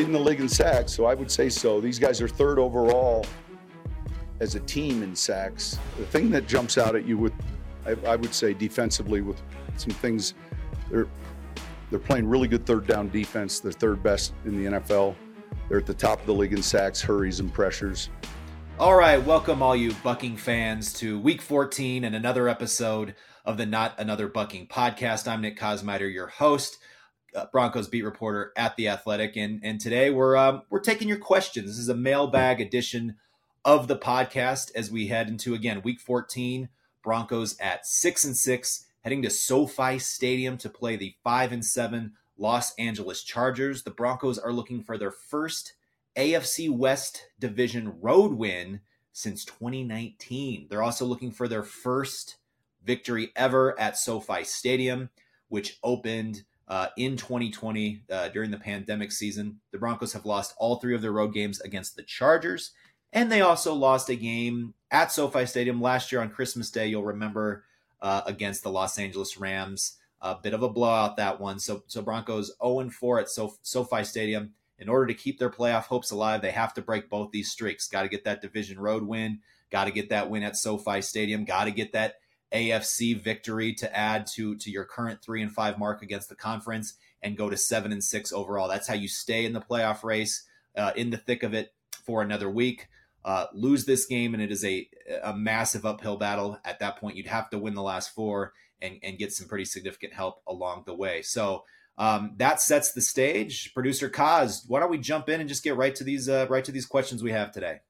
leading the league in sacks, so I would say so. These guys are third overall as a team in sacks. The thing that jumps out at you with, I, I would say, defensively, with some things, they're they're playing really good third down defense. They're third best in the NFL. They're at the top of the league in sacks, hurries, and pressures. All right, welcome all you Bucking fans to Week 14 and another episode of the Not Another Bucking podcast. I'm Nick Kosmider, your host, uh, Broncos beat reporter at the Athletic, and and today we're um, we're taking your questions. This is a mailbag edition of the podcast as we head into again Week 14. Broncos at six and six, heading to SoFi Stadium to play the five and seven Los Angeles Chargers. The Broncos are looking for their first AFC West Division road win since 2019. They're also looking for their first victory ever at SoFi Stadium, which opened uh, in 2020 uh, during the pandemic season. The Broncos have lost all three of their road games against the Chargers, and they also lost a game at SoFi Stadium last year on Christmas Day. You'll remember uh, against the Los Angeles Rams. A bit of a blowout that one. So, so Broncos 0 and 4 at Sof- SoFi Stadium. In order to keep their playoff hopes alive, they have to break both these streaks. Got to get that division road win. Got to get that win at SoFi Stadium. Got to get that AFC victory to add to to your current three and five mark against the conference and go to seven and six overall. That's how you stay in the playoff race, uh, in the thick of it for another week. Uh, lose this game and it is a a massive uphill battle. At that point, you'd have to win the last four and and get some pretty significant help along the way. So. Um, that sets the stage. Producer Kaz, why don't we jump in and just get right to these uh, right to these questions we have today?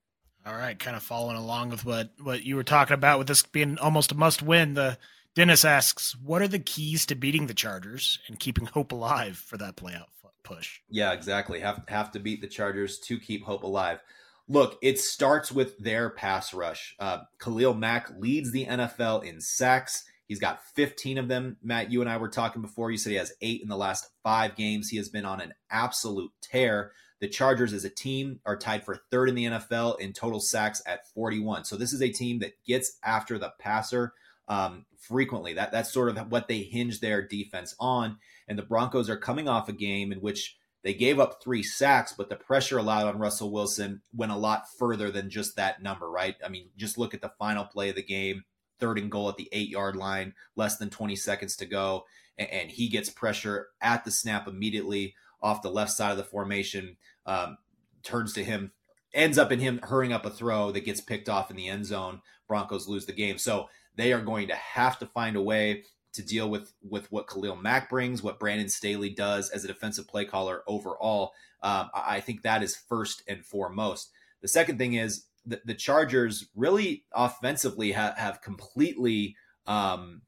All right, kind of following along with what what you were talking about with this being almost a must win. The Dennis asks, "What are the keys to beating the Chargers and keeping hope alive for that playoff push?" Yeah, exactly. Have have to beat the Chargers to keep hope alive. Look, it starts with their pass rush. Uh, Khalil Mack leads the NFL in sacks. He's got 15 of them. Matt, you and I were talking before. You said he has eight in the last five games. He has been on an absolute tear. The Chargers as a team are tied for third in the NFL in total sacks at 41. So this is a team that gets after the passer um, frequently. That that's sort of what they hinge their defense on. And the Broncos are coming off a game in which they gave up three sacks, but the pressure allowed on Russell Wilson went a lot further than just that number, right? I mean, just look at the final play of the game, third and goal at the eight yard line, less than 20 seconds to go, and, and he gets pressure at the snap immediately off the left side of the formation, um, turns to him, ends up in him hurrying up a throw that gets picked off in the end zone. Broncos lose the game. So they are going to have to find a way to deal with with what Khalil Mack brings, what Brandon Staley does as a defensive play caller overall. Um, I think that is first and foremost. The second thing is the, the Chargers really offensively ha- have completely um,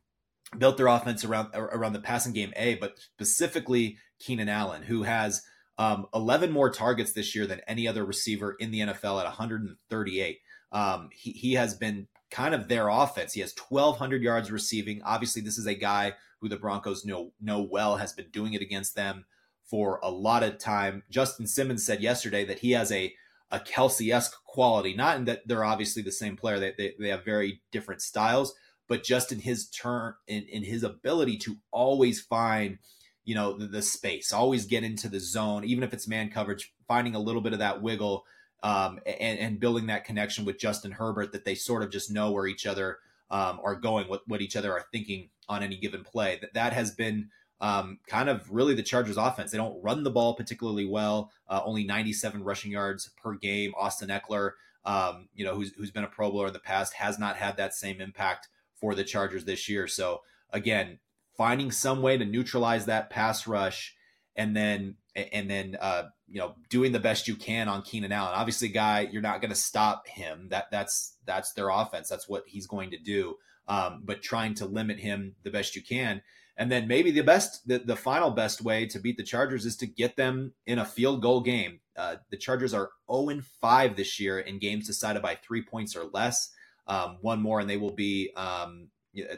built their offense around around the passing game. A, but specifically Keenan Allen, who has um, 11 more targets this year than any other receiver in the NFL at 138. Um, he, he has been kind of their offense. He has 1,200 yards receiving. Obviously, this is a guy who the Broncos know know well, has been doing it against them for a lot of time. Justin Simmons said yesterday that he has a a Kelce esque quality, not in that they're obviously the same player. They, they, they have very different styles, but just in his turn, in, in his ability to always find you know the, the, space always get into the zone even if it's man coverage finding a little bit of that wiggle um, and, and building that connection with justin herbert that they sort of just know where each other um, are going what, what each other are thinking on any given play. That that has been um, kind of really the chargers offense. They don't run the ball particularly well uh, only 97 rushing yards per game. Austin Ekeler um, you know who's, who's been a pro bowler in the past has not had that same impact for the chargers this year. So again finding some way to neutralize that pass rush and then and then uh, you know doing the best you can on Keenan Allen. Obviously, guy, you're not going to stop him. That that's that's their offense. That's what he's going to do. Um, but trying to limit him the best you can. And then maybe the best, the, the final best way to beat the Chargers is to get them in a field goal game. Uh, the Chargers are 0 and 5 this year in games decided by three points or less. Um, one more, and they will be um,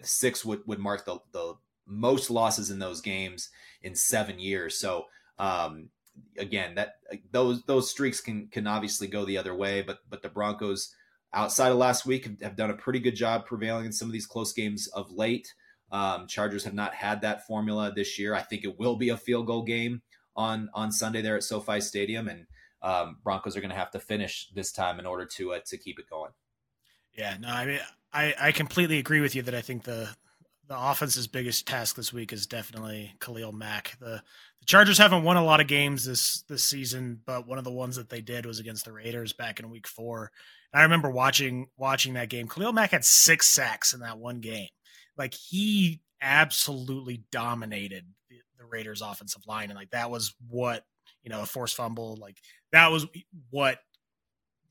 six would, would mark the, the most losses in those games in seven years. So um, again, that those those streaks can can obviously go the other way, but but the Broncos outside of last week have, have done a pretty good job prevailing in some of these close games of late. Um, Chargers have not had that formula this year. I think it will be a field goal game on on Sunday there at SoFi Stadium, and um, Broncos are going to have to finish this time in order to uh, to keep it going. Yeah, no, I mean, I I completely agree with you that I think the the offense's biggest task this week is definitely Khalil Mack. The the Chargers haven't won a lot of games this this season, but one of the ones that they did was against the Raiders back in Week Four. And I remember watching watching that game. Khalil Mack had six sacks in that one game. Like he absolutely dominated the, the Raiders' offensive line, and like that was what you know a forced fumble. Like that was what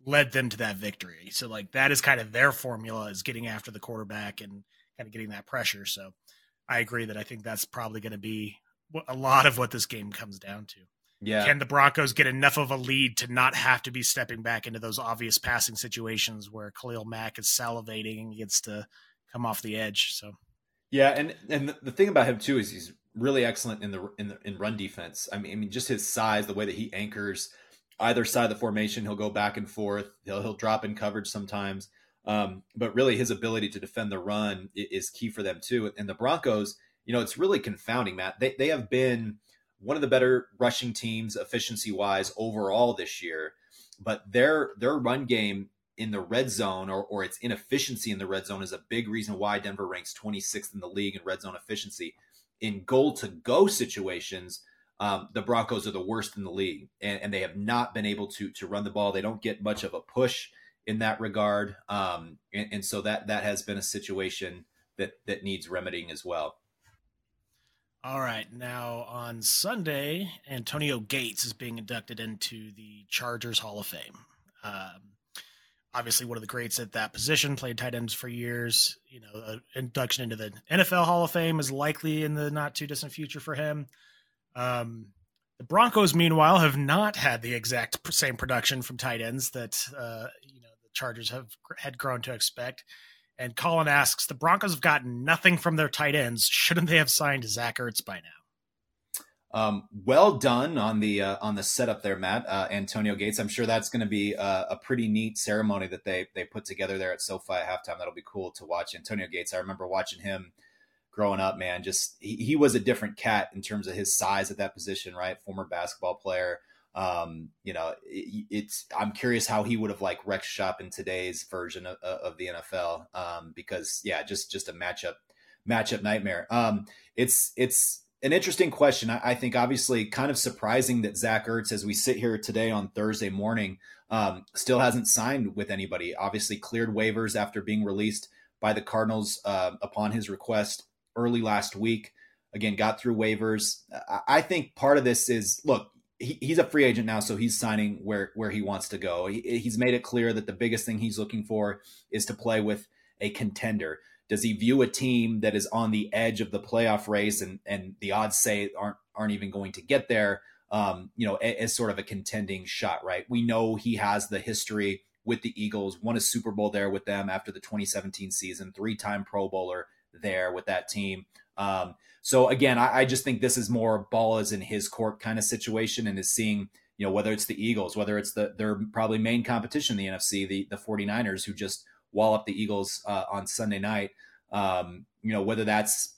led them to that victory. So like that is kind of their formula is getting after the quarterback and kind of getting that pressure. So I agree that I think that's probably going to be a lot of what this game comes down to. Yeah. Can the Broncos get enough of a lead to not have to be stepping back into those obvious passing situations where Khalil Mack is salivating and gets to come off the edge? So, yeah, and and the thing about him too is he's really excellent in the in the in run defense. I mean, I mean, just his size, the way that he anchors either side of the formation, he'll go back and forth. He'll he'll drop in coverage sometimes. Um, but really, his ability to defend the run is key for them too. And the Broncos, you know, it's really confounding, Matt. They they have been one of the better rushing teams efficiency wise overall this year, but their their run game in the red zone or, or its inefficiency in the red zone is a big reason why Denver ranks 26th in the league in red zone efficiency. In goal to go situations, um, the Broncos are the worst in the league, and, and, they have not been able to to run the ball. They don't get much of a push in that regard, um, and, and so that that has been a situation that that needs remedying as well. All right. Now on Sunday, Antonio Gates is being inducted into the Chargers Hall of Fame. Um, obviously, one of the greats at that position, played tight ends for years. You know, induction into the NFL Hall of Fame is likely in the not too distant future for him. Um, the Broncos, meanwhile, have not had the exact same production from tight ends that uh, Chargers have had grown to expect. And Colin asks, the Broncos have gotten nothing from their tight ends. Shouldn't they have signed Zach Ertz by now? Um, well done on the uh, on the setup there, Matt. Uh, Antonio Gates. I'm sure that's going to be a, a, pretty neat ceremony that they they put together there at SoFi at halftime. That'll be cool to watch. Antonio Gates. I remember watching him growing up. Man, just he, he was a different cat in terms of his size at that position. Right, former basketball player. Um, you know, it, it's I'm curious how he would have like wrecked shop in today's version of, of the NFL. Um, because yeah, just just a matchup matchup nightmare. Um, it's it's an interesting question. I, I, think obviously kind of surprising that Zach Ertz, as we sit here today on Thursday morning, um, still hasn't signed with anybody. Obviously cleared waivers after being released by the Cardinals uh, upon his request early last week. Again, got through waivers. I, I think part of this is look he, he's a free agent now, so he's signing where where he wants to go. He, he's made it clear that the biggest thing he's looking for is to play with a contender. Does he view a team that is on the edge of the playoff race and and the odds say aren't aren't even going to get there? Um, you know, as, as sort of a contending shot, right? We know he has the history with the Eagles, won a Super Bowl there with them after the 2017 season, three time Pro Bowler there with that team. Um, so again, I, I, just think this is more ball is in his court kind of situation and is seeing, you know, whether it's the Eagles, whether it's the their probably main competition in the NFC, the the 49ers who just wall up the Eagles uh, on Sunday night. Um, you know, whether that's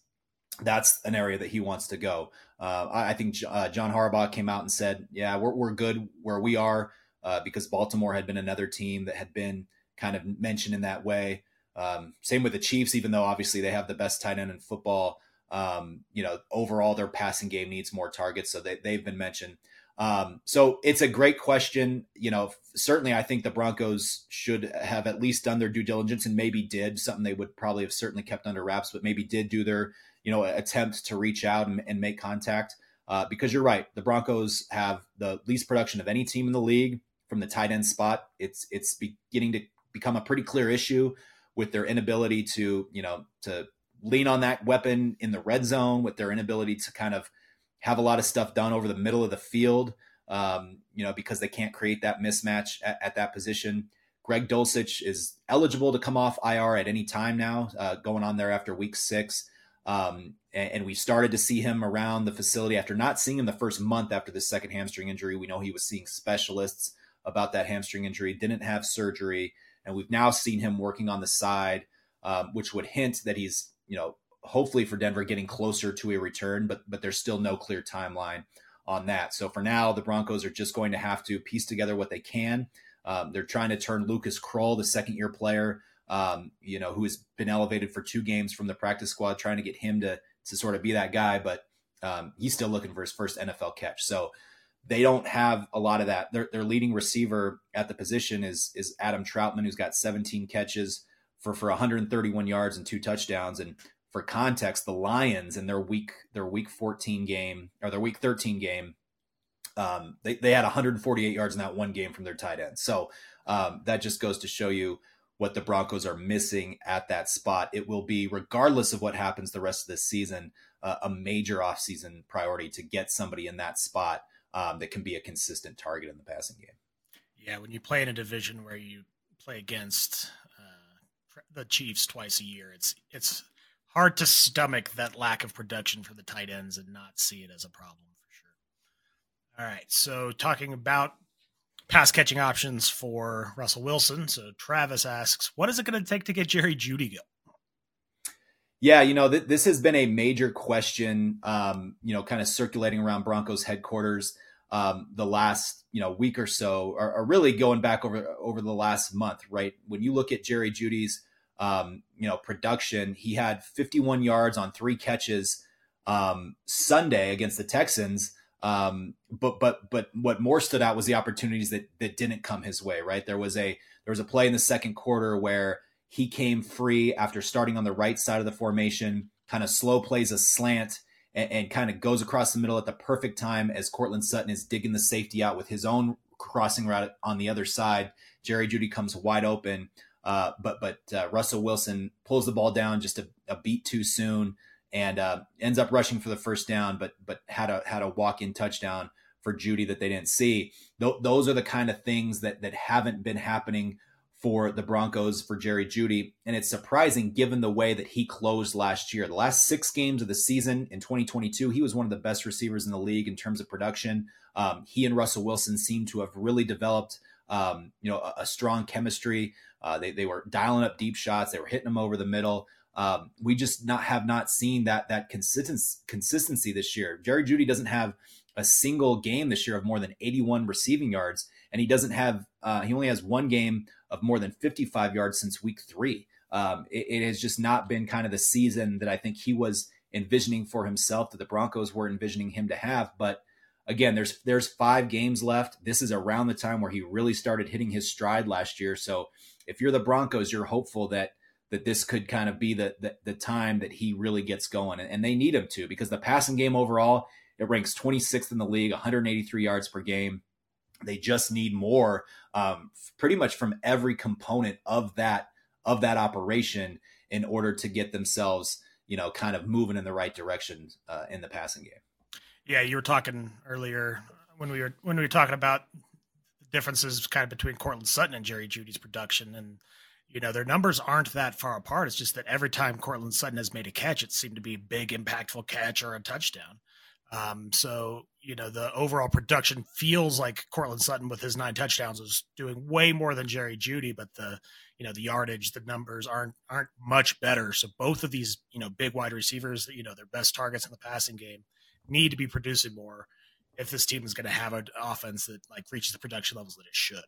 that's an area that he wants to go. Uh, I, I, think uh, John Harbaugh came out and said, "Yeah, we're we're good where we are," uh, because Baltimore had been another team that had been kind of mentioned in that way. Um, same with the Chiefs, even though obviously they have the best tight end in football. Um, you know, overall their passing game needs more targets, so they, they've been mentioned. Um, so it's a great question. You know, certainly I think the Broncos should have at least done their due diligence and maybe did something they would probably have certainly kept under wraps, but maybe did do their, you know, attempt to reach out and, and make contact. Uh, because you're right, the Broncos have the least production of any team in the league from the tight end spot. It's it's beginning to become a pretty clear issue with their inability to, you know, to lean on that weapon in the red zone, with their inability to kind of have a lot of stuff done over the middle of the field, um, you know, because they can't create that mismatch at, at, that position. Greg Dulcich is eligible to come off IR at any time now, uh, going on there after week six. Um, and, and, we started to see him around the facility after not seeing him the first month after the second hamstring injury. We know he was seeing specialists about that hamstring injury, didn't have surgery, and we've now seen him working on the side, um, which would hint that he's you know, hopefully for Denver getting closer to a return, but but there's still no clear timeline on that. So for now, the Broncos are just going to have to piece together what they can. Um, they're trying to turn Lucas Krull, the second year player, um, you know, who has been elevated for two games from the practice squad, trying to get him to to sort of be that guy, but um, he's still looking for his first NFL catch. So they don't have a lot of that. Their, their leading receiver at the position is is Adam Trautman, who's got 17 catches for for 131 yards and two touchdowns. And for context, the Lions in their week their week 14 game or their week 13 game, um, they they had 148 yards in that one game from their tight end. So um, that just goes to show you what the Broncos are missing at that spot. It will be, regardless of what happens the rest of this season, a major offseason priority to get somebody in that spot um, that can be a consistent target in the passing game. Yeah, when you play in a division where you play against the Chiefs twice a year, it's it's hard to stomach that lack of production for the tight ends and not see it as a problem for sure. All right, so talking about pass catching options for Russell Wilson. So Travis asks, what is it going to take to get Jerry Jeudy going? Yeah, you know, th- this has been a major question, um, you know, kind of circulating around Broncos headquarters um, the last, you know, week or so, or, or, really going back over over the last month, right? When you look at Jerry Jeudy's um, you know, production. He had 51 yards on three catches um, Sunday against the Texans. Um, but but but what more stood out was the opportunities that that didn't come his way. Right, there was a there was a play in the second quarter where he came free after starting on the right side of the formation, kind of slow plays a slant and, and kind of goes across the middle at the perfect time as Courtland Sutton is digging the safety out with his own crossing route on the other side. Jerry Jeudy comes wide open. Uh, but but uh, Russell Wilson pulls the ball down just a, a beat too soon and uh, ends up rushing for the first down, but but had a had a walk in touchdown for Jeudy that they didn't see. Th- those are the kind of things that that haven't been happening for the Broncos for Jerry Jeudy, and it's surprising given the way that he closed last year. The last six games of the season in 2022, he was one of the best receivers in the league in terms of production. Um, he and Russell Wilson seem to have really developed, um, you know, a, a strong chemistry. Uh, they they were dialing up deep shots. They were hitting them over the middle. Um, we just not have not seen that that consistency consistency this year. Jerry Jeudy doesn't have a single game this year of more than 81 receiving yards, and he doesn't have uh, he only has one game of more than 55 yards since week three. Um, it, it, has just not been kind of the season that I think he was envisioning for himself that the Broncos were envisioning him to have. But again, there's there's five games left. This is around the time where he really started hitting his stride last year. So if you're the Broncos, you're hopeful that that this could kind of be the the, the time that he really gets going, and, and they need him to because the passing game overall it ranks 26th in the league, 183 yards per game. They just need more, um, pretty much from every component of that of that operation in order to get themselves, you know, kind of moving in the right direction uh, in the passing game. Yeah, you were talking earlier when we were when we were talking about the differences kind of between Courtland Sutton and Jerry Jeudy's production. And, you know, their numbers aren't that far apart. It's just that every time Courtland Sutton has made a catch, it seemed to be a big, impactful catch or a touchdown. Um, so, you know, the overall production feels like Courtland Sutton with his nine touchdowns is doing way more than Jerry Jeudy, but the, you know, the yardage, the numbers aren't aren't much better. So both of these, you know, big wide receivers, you know, their best targets in the passing game need to be producing more if this team is going to have an offense that like reaches the production levels that it should.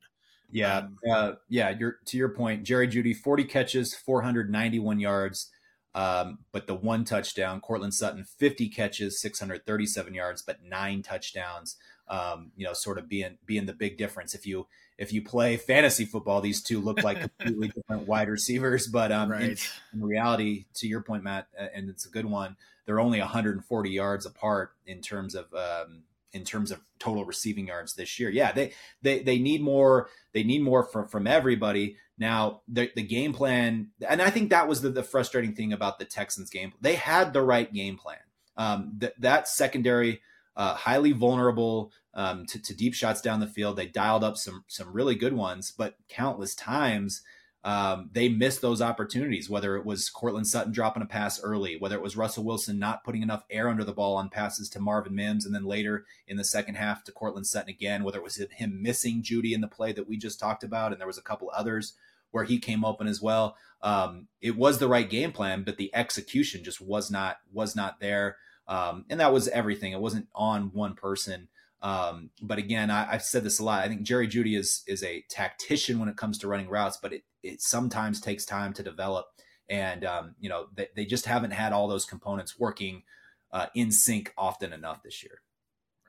Yeah, um, uh, yeah. You're to your point, Jerry Jeudy, 40 catches, 491 yards, um, but the one touchdown. Courtland Sutton, 50 catches, 637 yards, but nine touchdowns. Um, you know, sort of being being the big difference. If you if you play fantasy football, these two look like completely different wide receivers. But um, right. in, in, reality, to your point, Matt, and it's a good one. They're only 140 yards apart in terms of um, in terms of total receiving yards this year. Yeah, they they they need more. They need more from from everybody. Now the the game plan, and I think that was the, the frustrating thing about the Texans game. They had the right game plan. Um, that that secondary, uh, highly vulnerable um, to, to deep shots down the field. They dialed up some some really good ones, but countless times um, they missed those opportunities, whether it was Courtland Sutton dropping a pass early, whether it was Russell Wilson not putting enough air under the ball on passes to Marvin Mims, and then later in the second half to Courtland Sutton again, whether it was him missing Jeudy in the play that we just talked about, and there was a couple others where he came open as well. Um, it was the right game plan, but the execution just was not was not there. Um, and that was everything. It wasn't on one person. Um, but again, I, have said this a lot. I think Jerry Jeudy is is a tactician when it comes to running routes, but it it sometimes takes time to develop. And um, you know they, they just haven't had all those components working uh, in sync often enough this year.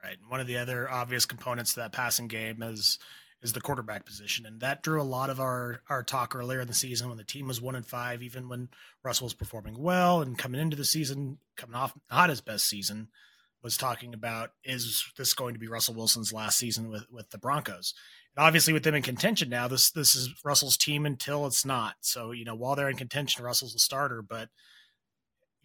Right. And One of the other obvious components to that passing game is is the quarterback position, and that drew a lot of our our talk earlier in the season when the team was one and five, even when Russell was performing well and coming into the season, coming off not his best season, was talking about is this going to be Russell Wilson's last season with with the Broncos? And obviously, with them in contention now, this this is Russell's team until it's not. So you know, while they're in contention, Russell's the starter, but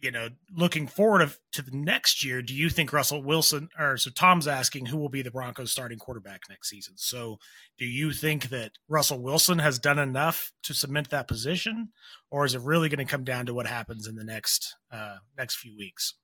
you know, looking forward to the next year, do you think Russell Wilson, or so Tom's asking who will be the Broncos starting quarterback next season? So do you think that Russell Wilson has done enough to cement that position, or is it really going to come down to what happens in the next uh, next few weeks?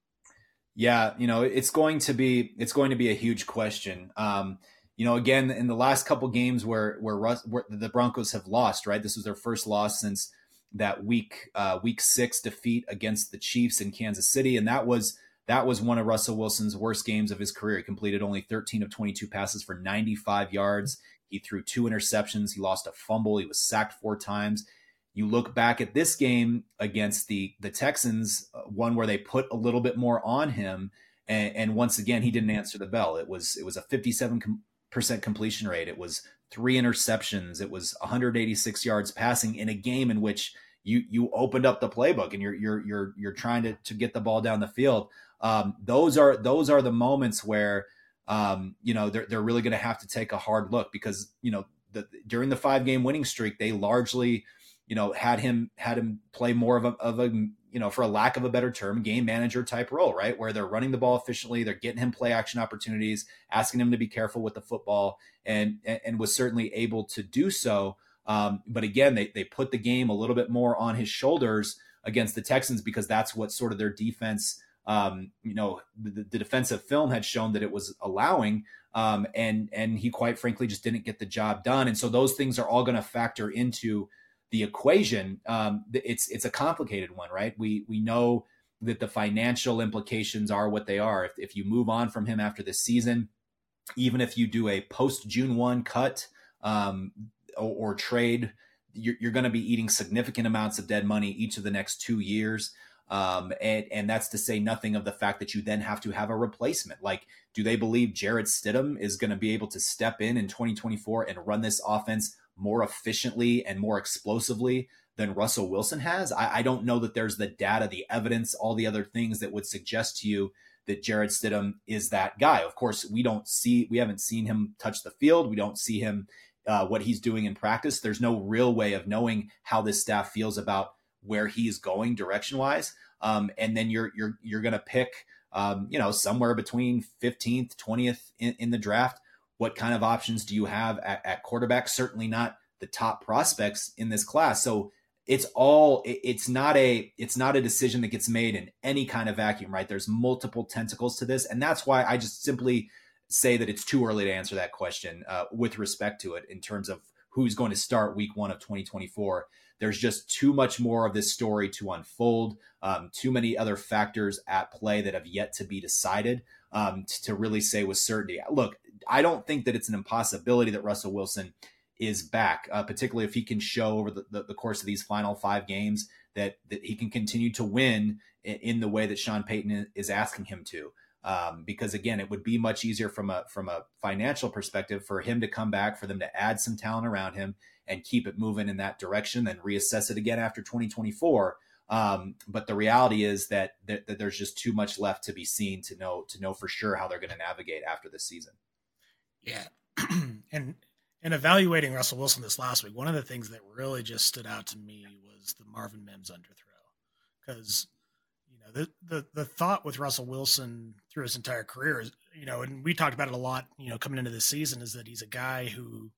Yeah, you know, it's going to be it's going to be a huge question. Um, you know, again, in the last couple games where where, Russ, where the Broncos have lost, right? This was their first loss since that week uh, week six defeat against the Chiefs in Kansas City, and that was that was one of Russell Wilson's worst games of his career. He completed only 13 of 22 passes for 95 yards. He threw two interceptions. He lost a fumble. He was sacked four times. You look back at this game against the the Texans, uh, one where they put a little bit more on him, and, and once again he didn't answer the bell. It was it was a 57 com- percent completion rate. It was three interceptions. It was 186 yards passing in a game in which you you opened up the playbook and you're you're you're you're trying to to get the ball down the field. Um, those are those are the moments where um, you know they're they're really going to have to take a hard look because you know the, during the five game winning streak they largely you know had him had him play more of a of a you know for a lack of a better term game manager type role right where they're running the ball efficiently they're getting him play action opportunities asking him to be careful with the football and and, and was certainly able to do so um, but again, they, they put the game a little bit more on his shoulders against the Texans because that's what sort of their defense, um, you know, the, the, defensive film had shown that it was allowing. Um, and and he quite frankly just didn't get the job done. And so those things are all going to factor into the equation. Um, it's it's a complicated one, right? We we know that the financial implications are what they are. If, if you move on from him after this season, even if you do a post June one cut, um, or, or trade, you're, you're going to be eating significant amounts of dead money each of the next two years. Um, and, and that's to say nothing of the fact that you then have to have a replacement. Like, do they believe Jarrett Stidham is going to be able to step in in 2024 and run this offense more efficiently and more explosively than Russell Wilson has? I, I don't know that there's the data, the evidence, all the other things that would suggest to you that Jarrett Stidham is that guy. Of course, we don't see, we haven't seen him touch the field. We don't see him uh, what he's doing in practice. There's no real way of knowing how this staff feels about where he's going direction wise. Um, and then you're you're you're going to pick, um, you know, somewhere between 15th, 20th in, in, the draft. What kind of options do you have at, at, quarterback? Certainly not the top prospects in this class. So it's all it's not a it's not a decision that gets made in any kind of vacuum, right? There's multiple tentacles to this, and that's why I just simply say that it's too early to answer that question uh, with respect to it in terms of who's going to start week one of 2024. There's just too much more of this story to unfold, um, too many other factors at play that have yet to be decided um, to, to really say with certainty. Look, I don't think that it's an impossibility that Russell Wilson is back, uh, particularly if he can show over the, the, the, course of these final five games that, that he can continue to win in, in the way that Sean Payton is asking him to um, because again, it would be much easier from a from a financial perspective for him to come back, for them to add some talent around him and keep it moving in that direction, then reassess it again after 2024. Um, but the reality is that, that, that there's just too much left to be seen to know to know for sure how they're going to navigate after this season. Yeah, and and evaluating Russell Wilson this last week, one of the things that really just stood out to me was the Marvin Mims underthrow because you know the, the the thought with Russell Wilson through his entire career you know, and we talked about it a lot, you know, coming into this season, is that he's a guy who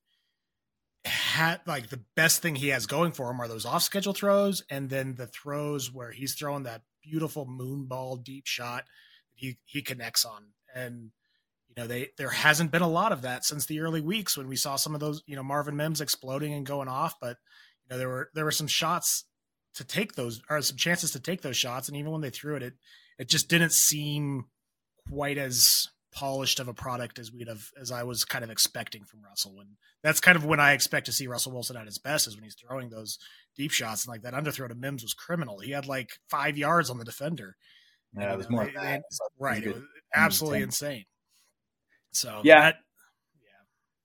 had like the best thing he has going for him are those off schedule throws, and then the throws where he's throwing that beautiful moon ball deep shot that he he connects on, and you know they there hasn't been a lot of that since the early weeks when we saw some of those, you know, Marvin Mims exploding and going off, but you know there were there were some shots to take those or some chances to take those shots, and even when they threw it, it it just didn't seem quite as polished of a product as we'd have as I was kind of expecting from Russell. And that's kind of when I expect to see Russell Wilson at his best is when he's throwing those deep shots and like that underthrow to Mims was criminal. He had like five yards on the defender. Yeah, it was more uh, they, they, right. It was absolutely insane. So yeah, that,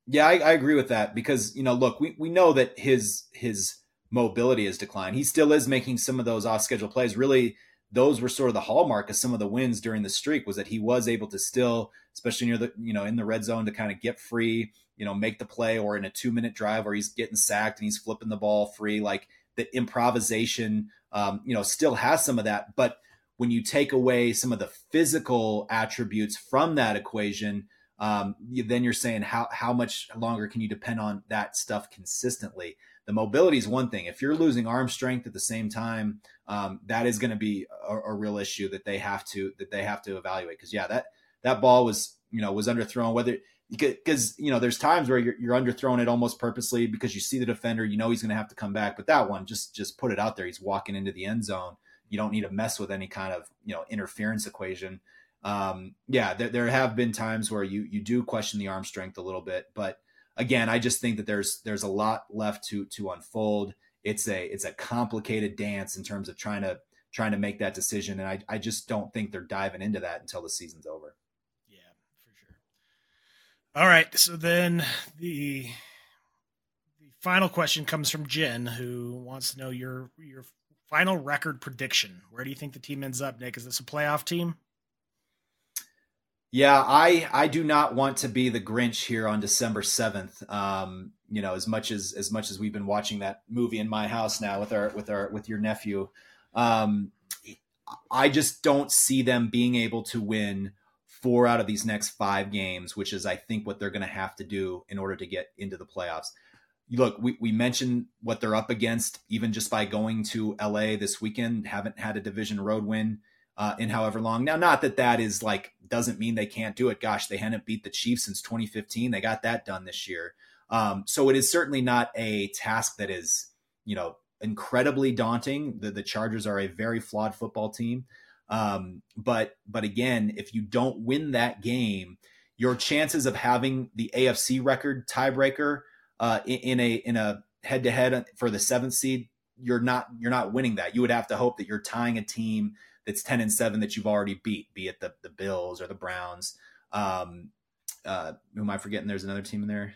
yeah, yeah, I, I agree with that because you know, look, we we know that his his mobility has declined. He still is making some of those off schedule plays. Really, those were sort of the hallmark of some of the wins during the streak was that he was able to still, especially near the you know in the red zone, to kind of get free, you know, make the play, or in a two minute drive where he's getting sacked and he's flipping the ball free, like the improvisation, um, you know, still has some of that. But when you take away some of the physical attributes from that equation, um, then you're saying how how much longer can you depend on that stuff consistently? The mobility is one thing. If you're losing arm strength at the same time, um, that is going to be a, a, real issue that they have to that they have to evaluate. Because yeah, that that ball was you know was underthrown. Whether because you know there's times where you're, you're underthrown it almost purposely because you see the defender, you know he's going to have to come back. But that one, just just put it out there. He's walking into the end zone. You don't need to mess with any kind of you know interference equation. Um, yeah, there, there have been times where you you do question the arm strength a little bit, but again, I just think that there's there's a lot left to to unfold. It's a it's a complicated dance in terms of trying to trying to make that decision, and I I just don't think they're diving into that until the season's over. Yeah, for sure. All right, so then the the final question comes from Jen, who wants to know your your final record prediction. Where do you think the team ends up, Nick? Is this a playoff team? Yeah, I I do not want to be the Grinch here on December seventh. Um, you know, as much as as much as we've been watching that movie in my house now with our with our with your nephew, um, I just don't see them being able to win four out of these next five games, which is I think what they're going to have to do in order to get into the playoffs. Look, we, we mentioned what they're up against, even just by going to LA this weekend, haven't had a division road win uh, in however long. Now, not that that is like doesn't mean they can't do it. Gosh, they hadn't beat the Chiefs since 2015. They got that done this year. Um, so it is certainly not a task that is, you know, incredibly daunting. The, the Chargers are a very flawed football team. Um, but but again, if you don't win that game, your chances of having the AFC record tiebreaker uh, in, in a in a head to head for the seventh seed, you're not you're not winning that. You would have to hope that you're tying a team that's 10 and 7 that you've already beat, be it the, the Bills or the Browns. Um, uh, who am I forgetting? There's another team in there.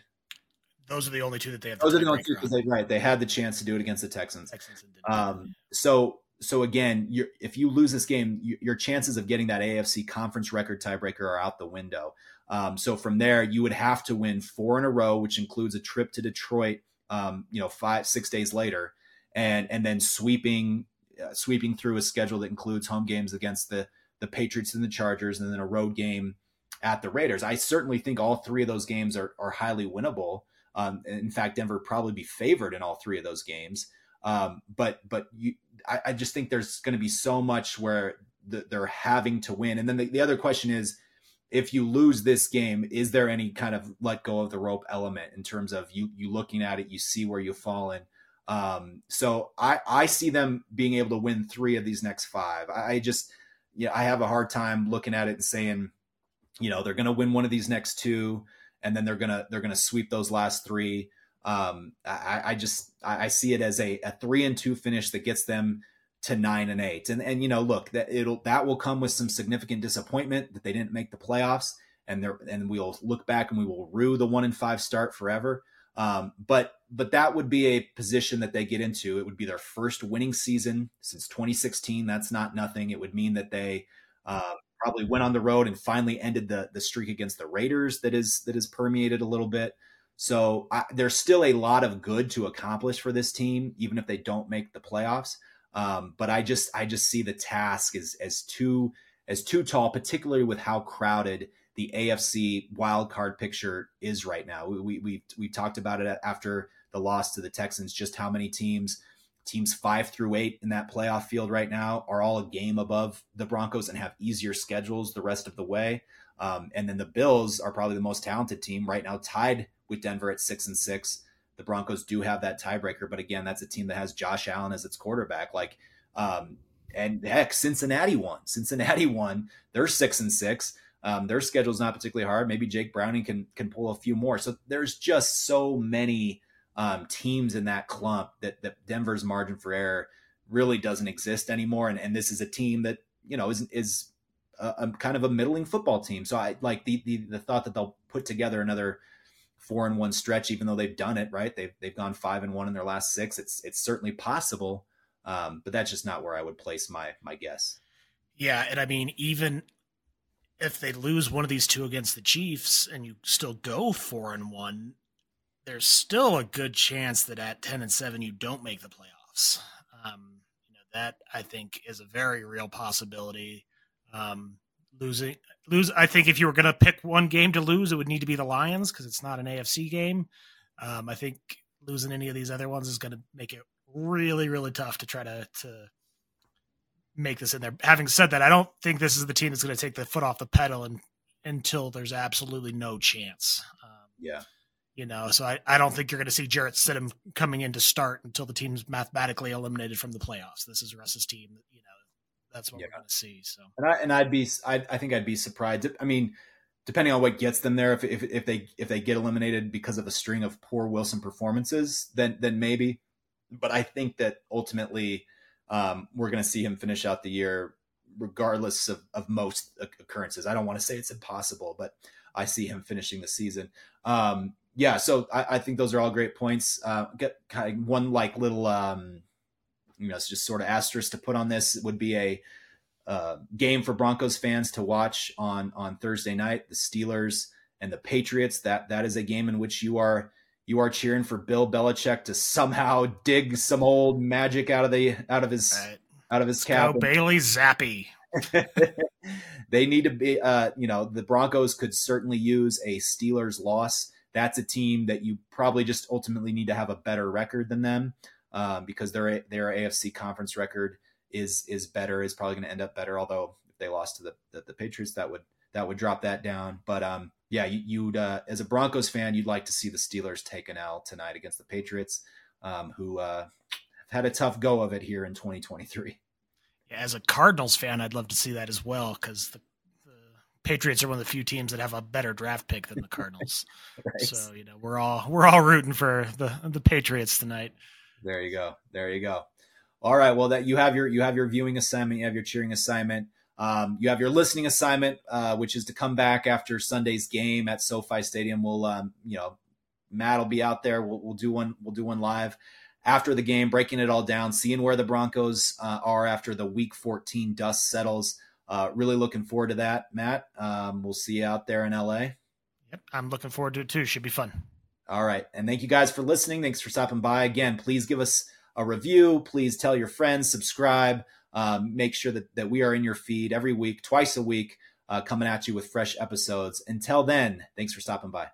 Those are the only two that they have. Those are the only two because they right. They had the chance to do it against the Texans. Texans um, so so again, if you lose this game, you, your chances of getting that AFC conference record tiebreaker are out the window. Um, so from there, you would have to win four in a row, which includes a trip to Detroit. Um, you know, five six days later, and and then sweeping uh, sweeping through a schedule that includes home games against the the Patriots and the Chargers, and then a road game at the Raiders. I certainly think all three of those games are are highly winnable. Um, in fact, Denver probably be favored in all three of those games. Um, but but you, I, I, just think there's going to be so much where the, they're having to win. And then the, the other question is, if you lose this game, is there any kind of let go of the rope element in terms of you you looking at it, you see where you've fallen, um, so I, I see them being able to win three of these next five. I, just, yeah, I have a hard time looking at it and saying, you know, they're going to win one of these next two, and then they're gonna they're gonna sweep those last three. Um, I, I just I, I see it as a, a three and two finish that gets them to nine and eight. And and you know, look, that it'll that will come with some significant disappointment that they didn't make the playoffs, and there and we'll look back and we will rue the one and five start forever. Um, but but that would be a position that they get into. It would be their first winning season since 2016. That's not nothing. It would mean that they uh, probably went on the road and finally ended the the streak against the Raiders that is that is permeated a little bit. So I, there's still a lot of good to accomplish for this team, even if they don't make the playoffs. Um, but I just I just see the task as as too as too tall, particularly with how crowded the AFC wild card picture is right now. We we we, we talked about it after the loss to the Texans, just how many teams teams five through eight in that playoff field right now are all a game above the Broncos and have easier schedules the rest of the way. Um, and then the Bills are probably the most talented team right now, tied with Denver at six and six. the Broncos do have that tiebreaker. But again, that's a team that has Josh Allen as its quarterback. Like, um, and heck, Cincinnati won. Cincinnati won. They're six and six. Um, their schedule's not particularly hard. Maybe Jake Browning can can pull a few more. So there's just so many um, teams in that clump that that Denver's margin for error really doesn't exist anymore. And and this is a team that you know is is a, a kind of a middling football team. So I like the, the the thought that they'll put together another four and one stretch, even though they've done it right. They've they've gone five and one in their last six. It's it's certainly possible, um, but that's just not where I would place my my guess. Yeah, and I mean even if they lose one of these two against the Chiefs and you still go four and one, there's still a good chance that at ten and seven you don't make the playoffs. Um, you know that I think is a very real possibility. Um, losing lose, I think if you were going to pick one game to lose, it would need to be the Lions because it's not an AFC game. Um, I think losing any of these other ones is going to make it really, really tough to try to to make this in there. Having said that, I don't think this is the team that's going to take the foot off the pedal and until there's absolutely no chance. Um, yeah. You know, so I, I don't think you're going to see Jarrett Stidham coming in to start until the team's mathematically eliminated from the playoffs. This is Russ's team. You know, that's what yeah. we're going to see. So, and I and I'd be I I think I'd be surprised. I mean, depending on what gets them there, if if if they if they get eliminated because of a string of poor Wilson performances, then then maybe. But I think that ultimately um, we're going to see him finish out the year regardless of, of most occurrences. I don't want to say it's impossible, but I see him finishing the season. Um, yeah, so I, I, think those are all great points. Uh, get kind of one like little, um, you know, it's just sort of asterisk to put on this would be a uh, game for Broncos fans to watch on on Thursday night. The Steelers and the Patriots. That that is a game in which you are you are cheering for Bill Belichick to somehow dig some old magic out of the out of his right. out of his cap. Bailey Zappe. they need to be uh, you know, the Broncos could certainly use a Steelers loss. That's a team that you probably just ultimately need to have a better record than them um, because their their AFC conference record is is better is probably going to end up better. Although if they lost to the, the, the Patriots, that would that would drop that down. But um, yeah, you, would uh, as a Broncos fan, you'd like to see the Steelers take an L tonight against the Patriots, um, who uh, have had a tough go of it here in 2023. Yeah, as a Cardinals fan, I'd love to see that as well because the, the, Patriots are one of the few teams that have a better draft pick than the Cardinals. right. So you know we're all we're all rooting for the the Patriots tonight. There you go. There you go. All right. Well, that you have your you have your viewing assignment, you have your cheering assignment. Um, you have your listening assignment, uh, which is to come back after Sunday's game at SoFi Stadium. We'll, um, you know, Matt will be out there. We'll, we'll, do one. We'll do one live after the game, breaking it all down, seeing where the Broncos uh, are after the Week 14 dust settles. Uh, really looking forward to that, Matt. Um, we'll see you out there in LA. Yep, I'm looking forward to it too. Should be fun. All right, and thank you guys for listening. Thanks for stopping by again. Please give us a review. Please tell your friends, subscribe. Um, make sure that, that we are in your feed every week, twice a week, uh, coming at you with fresh episodes. Until then, thanks for stopping by.